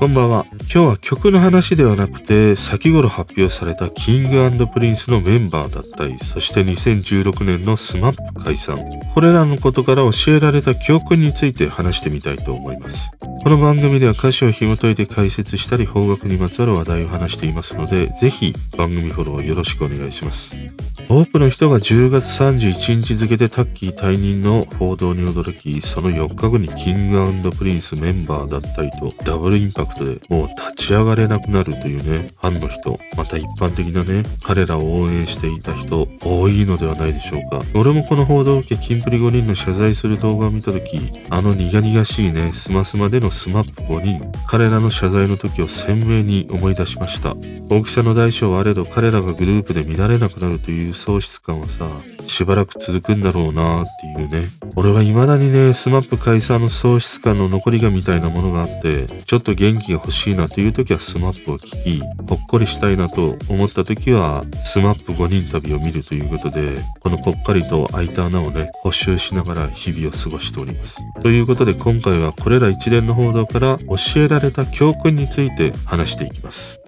こんばんは。今日は曲の話ではなくて、先頃発表された King & Prince のメンバーだったり、そして2016年の SMAP 解散。これらのことから教えられた教訓について話してみたいと思います。この番組では歌詞を紐解いて解説したり、邦楽にまつわる話題を話していますので、ぜひ番組フォローよろしくお願いします。多くの人が10月31日付でタッキー退任の報道に驚き、その4日後にキングプリンスメンバーだったりとダブルインパクトでもう立ち上がれなくなるというね、ファンの人、また一般的なね、彼らを応援していた人、多いのではないでしょうか。俺もこの報道を受け、キンプリ5人の謝罪する動画を見たとき、あの苦々しいね、スマスマでのスマップ5人、彼らの謝罪の時を鮮明に思い出しました。大きさの大小はあれど、彼らがグループで見れなくなるという喪失感はさ、しばらく続くんだろうなっていうね。俺は未だにね、スマップ解散の喪失感の残り香みたいなものがあって、ちょっと元気が欲しいなという時はスマップを聞き、ほっこりしたいなと思った時は、スマップ5人旅を見るということで、このぽっかりと空いた穴をね、補修しながら日々を過ごしております。ということで今回はこれら一連の報道から教えられた教訓について話していきます。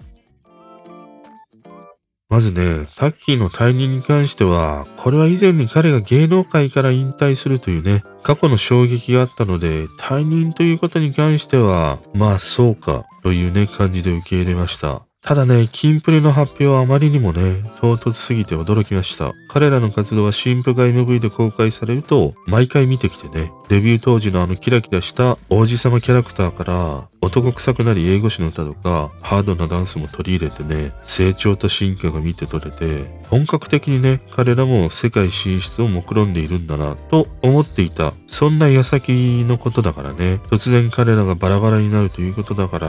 まずね、タッキーの退任に関しては、これは以前に彼が芸能界から引退するというね、過去の衝撃があったので、退任ということに関しては、まあそうか、というね、感じで受け入れました。ただね、キンプリの発表はあまりにもね、唐突すぎて驚きました。彼らの活動は新婦が MV で公開されると、毎回見てきてね、デビュー当時のあのキラキラした王子様キャラクターから、男臭くなり英語詞の歌とか、ハードなダンスも取り入れてね、成長と進化が見て取れて、本格的にね、彼らも世界進出を目論んでいるんだな、と思っていた。そんな矢先のことだからね、突然彼らがバラバラになるということだから、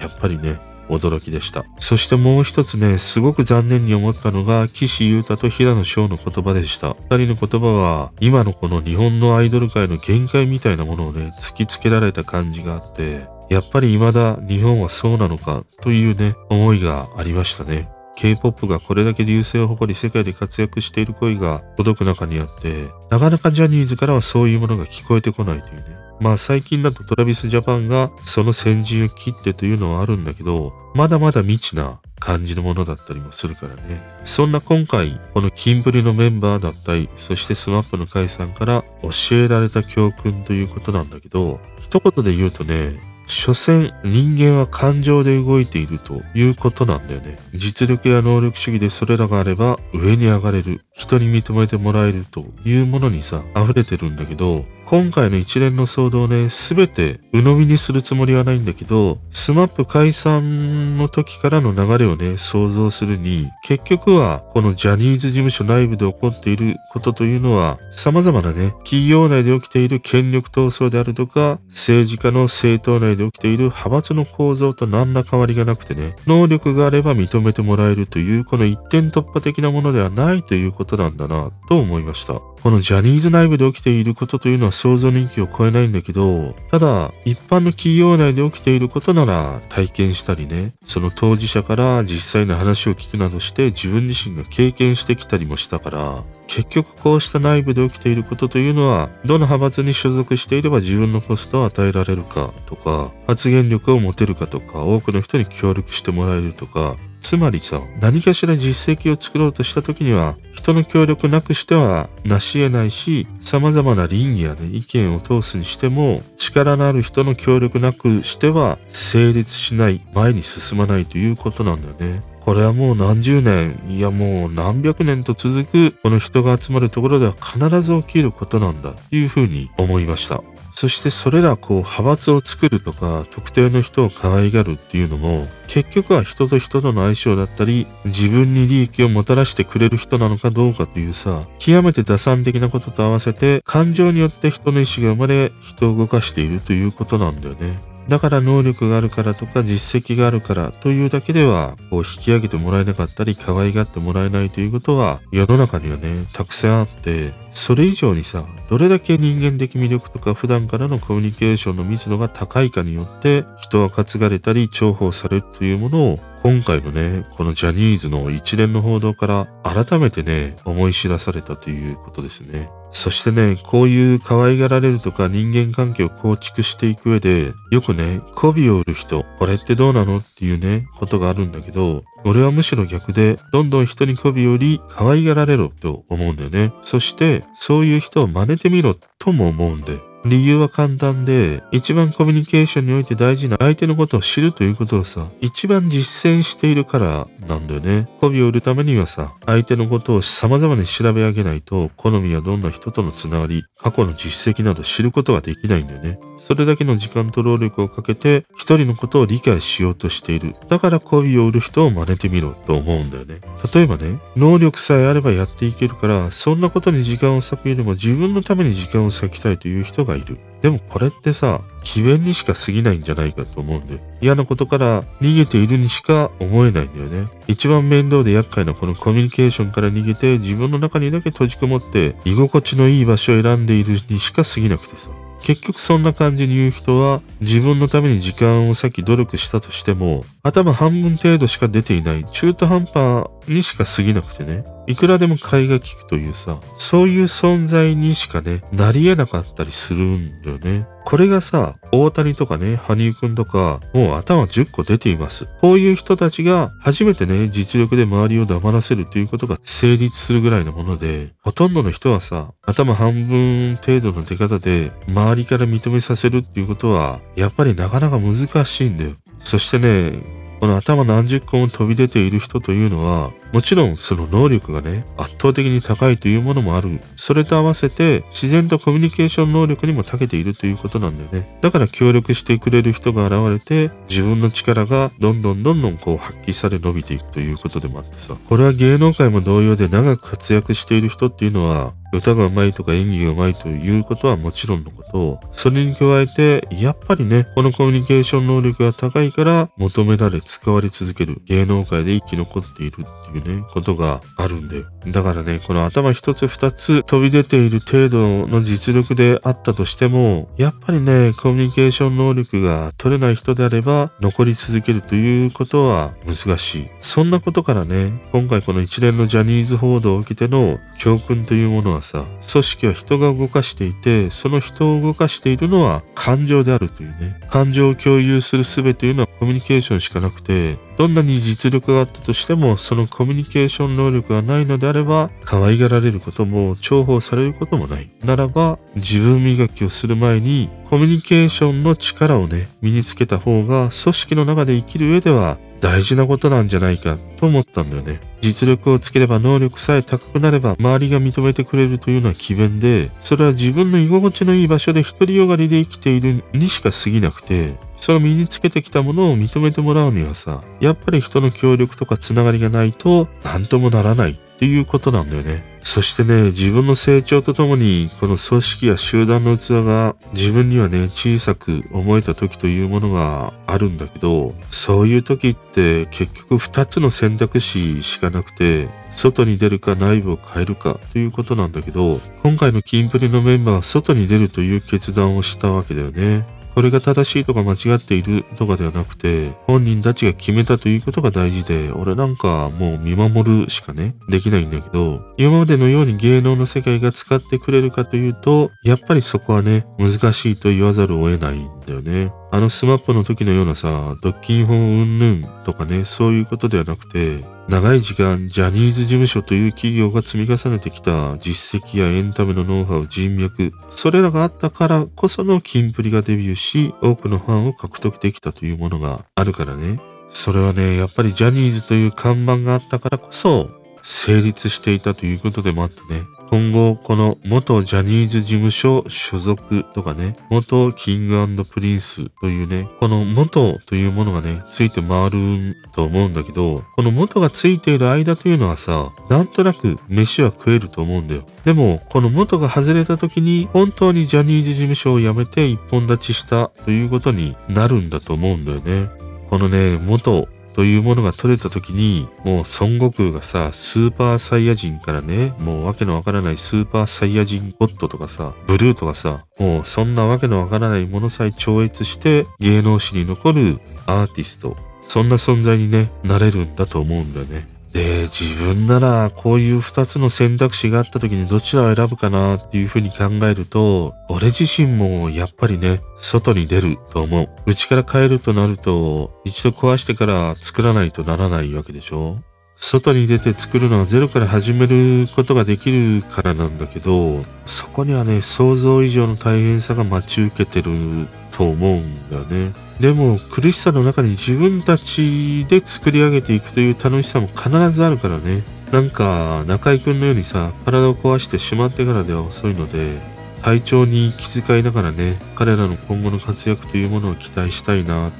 やっぱりね、驚きでした。そしてもう一つね、すごく残念に思ったのが、岸優太と平野翔の言葉でした。二人の言葉は、今のこの日本のアイドル界の限界みたいなものをね、突きつけられた感じがあって、やっぱり未だ日本はそうなのかというね、思いがありましたね。K-POP がこれだけ流星を誇り世界で活躍している声が届く中にあって、なかなかジャニーズからはそういうものが聞こえてこないというね。まあ最近だとトラビスジャパンがその先陣を切ってというのはあるんだけど、まだまだ未知な感じのものだったりもするからね。そんな今回、このキンプリのメンバーだったり、そしてスマップの解散から教えられた教訓ということなんだけど、一言で言うとね、所詮人間は感情で動いているということなんだよね。実力や能力主義でそれらがあれば上に上がれる。人に認めてもらえるというものにさ、溢れてるんだけど、今回の一連の騒動ね、すべて鵜呑みにするつもりはないんだけど、スマップ解散の時からの流れをね、想像するに、結局はこのジャニーズ事務所内部で起こっていることというのは、様々なね、企業内で起きている権力闘争であるとか、政治家の政党内で起きている派閥の構造と何ら変わりがなくてね、能力があれば認めてもらえるという、この一点突破的なものではないということことなんだな、と思いました。このジャニーズ内部で起きていることというのは想像の域を超えないんだけど、ただ、一般の企業内で起きていることなら体験したりね、その当事者から実際の話を聞くなどして自分自身が経験してきたりもしたから、結局こうした内部で起きていることというのは、どの派閥に所属していれば自分のポストを与えられるかとか、発言力を持てるかとか、多くの人に協力してもらえるとか、つまりさ、何かしら実績を作ろうとした時には、人の協力なくしては成し得ないし、様々な倫理やね、意見を通すにしても、力のある人の協力なくしては成立しない、前に進まないということなんだよね。これはもう何十年、いやもう何百年と続く、この人が集まるところでは必ず起きることなんだ、というふうに思いました。そしてそれらこう派閥を作るとか特定の人を可愛がるっていうのも結局は人と人との相性だったり自分に利益をもたらしてくれる人なのかどうかというさ極めて打算的なことと合わせて感情によって人の意思が生まれ人を動かしているということなんだよね。だから能力があるからとか実績があるからというだけでは、こう引き上げてもらえなかったり可愛がってもらえないということは世の中にはね、たくさんあって、それ以上にさ、どれだけ人間的魅力とか普段からのコミュニケーションの密度が高いかによって人は担がれたり重宝されるというものを今回のね、このジャニーズの一連の報道から改めてね、思い知らされたということですね。そしてね、こういう可愛がられるとか人間関係を構築していく上で、よくね、媚びを売る人、これってどうなのっていうね、ことがあるんだけど、俺はむしろ逆で、どんどん人に媚びを売り、可愛がられろと思うんだよね。そして、そういう人を真似てみろとも思うんで。理由は簡単で、一番コミュニケーションにおいて大事な相手のことを知るということをさ、一番実践しているからなんだよね。媚びを売るためにはさ、相手のことを様々に調べ上げないと、好みやどんな人とのつながり、過去の実績など知ることができないんだよね。それだけの時間と労力をかけて、一人のことを理解しようとしている。だから媚びを売る人を真似てみろと思うんだよね。例えばね、能力さえあればやっていけるから、そんなことに時間を割くよりも自分のために時間を割きたいという人がいる。でもこれってさ、機弁にしか過ぎないんじゃないかと思うんだよ。嫌なことから逃げているにしか思えないんだよね。一番面倒で厄介なこのコミュニケーションから逃げて自分の中にだけ閉じこもって居心地のいい場所を選んでいるにしか過ぎなくてさ。結局そんな感じに言う人は自分のために時間を割き努力したとしても頭半分程度しか出ていない中途半端にしか過ぎなくてねいくらでも買いが利くというさそういう存在にしかねなり得なかったりするんだよねこれがさ、大谷とかね、羽生くんとか、もう頭10個出ています。こういう人たちが初めてね、実力で周りを黙らせるということが成立するぐらいのもので、ほとんどの人はさ、頭半分程度の出方で周りから認めさせるっていうことは、やっぱりなかなか難しいんだよ。そしてね、この頭何十個も飛び出ている人というのは、もちろんその能力がね、圧倒的に高いというものもある。それと合わせて、自然とコミュニケーション能力にも長けているということなんだよね。だから協力してくれる人が現れて、自分の力がどんどんどんどんこう発揮され伸びていくということでもあってさ。これは芸能界も同様で長く活躍している人っていうのは、歌が上手いとか演技が上手いということはもちろんのこと、それに加えて、やっぱりね、このコミュニケーション能力が高いから求められ使われ続ける芸能界で生き残っているっていうね、ことがあるんだよ。だからね、この頭一つ二つ飛び出ている程度の実力であったとしても、やっぱりね、コミュニケーション能力が取れない人であれば、残り続けるということは難しい。そんなことからね、今回この一連のジャニーズ報道を受けての教訓というものはさ、組織は人が動かしていて、その人を動かしているのは感情であるというね。感情を共有する術というのはコミュニケーションしかなくて、どんなに実力があったとしても、そのコミュニケーション能力がないのであれば、可愛がられることも重宝されることもない。ならば、自分磨きをする前に、コミュニケーションの力をね、身につけた方が、組織の中で生きる上では大事なことなんじゃないかと思ったんだよね。実力をつければ能力さえ高くなれば周りが認めてくれるというのは奇弁で、それは自分の居心地のいい場所で独りよがりで生きているにしか過ぎなくて、その身につけてきたものを認めてもらうにはさ、やっぱり人の協力とかつながりがないと何ともならないっていうことなんだよね。そしてね、自分の成長とともに、この組織や集団の器が自分にはね、小さく思えた時というものがあるんだけど、そういう時って結局2つの選択肢しかなくて、外に出るか内部を変えるかということなんだけど、今回のキンプリのメンバーは外に出るという決断をしたわけだよね。これが正しいとか間違っているとかではなくて、本人たちが決めたということが大事で、俺なんかもう見守るしかね、できないんだけど、今までのように芸能の世界が使ってくれるかというと、やっぱりそこはね、難しいと言わざるを得ないんだよね。あのスマップの時のようなさ、ドッキン法うんぬんとかね、そういうことではなくて、長い時間、ジャニーズ事務所という企業が積み重ねてきた実績やエンタメのノウハウ、人脈、それらがあったからこそのキンプリがデビューし、多くのファンを獲得できたというものがあるからね。それはね、やっぱりジャニーズという看板があったからこそ、成立していたということでもあってね。今後、この元ジャニーズ事務所所属とかね、元キングプリンスというね、この元というものがね、ついて回ると思うんだけど、この元がついている間というのはさ、なんとなく飯は食えると思うんだよ。でも、この元が外れた時に、本当にジャニーズ事務所を辞めて一本立ちしたということになるんだと思うんだよね。このね、元というものが取れた時に、もう孫悟空がさ、スーパーサイヤ人からね、もうわけのわからないスーパーサイヤ人ゴッドとかさ、ブルーとかさ、もうそんなわけのわからないものさえ超越して芸能史に残るアーティスト、そんな存在にね、なれるんだと思うんだよね。で、自分ならこういう二つの選択肢があった時にどちらを選ぶかなっていうふうに考えると、俺自身もやっぱりね、外に出ると思う。内から帰るとなると、一度壊してから作らないとならないわけでしょ外に出て作るのはゼロから始めることができるからなんだけど、そこにはね、想像以上の大変さが待ち受けてると思うんだよね。でも苦しさの中に自分たちで作り上げていくという楽しさも必ずあるからね。なんか中居君のようにさ、体を壊してしまってからでは遅いので、体調に気遣いながらね、彼らの今後の活躍というものを期待したいな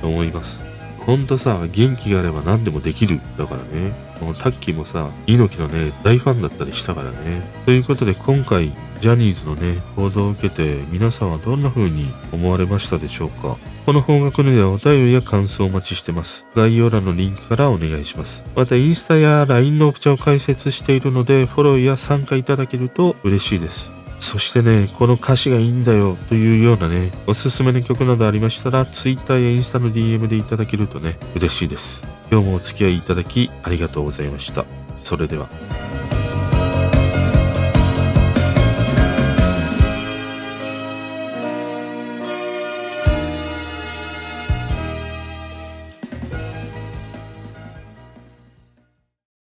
と思います。ほんとさ、元気があれば何でもできる。だからね。もうタッキーもさ、猪木のね、大ファンだったりしたからね。ということで今回、ジャニーズのね、報道を受けて皆さんはどんな風に思われましたでしょうか？この方角ではお便りや感想をお待ちしてます。概要欄のリンクからお願いします。またインスタや LINE のオプションを開設しているのでフォローや参加いただけると嬉しいです。そしてね、この歌詞がいいんだよというようなね、おすすめの曲などありましたら、Twitter やインスタの DM でいただけるとね、嬉しいです。今日もお付き合いいただきありがとうございました。それでは。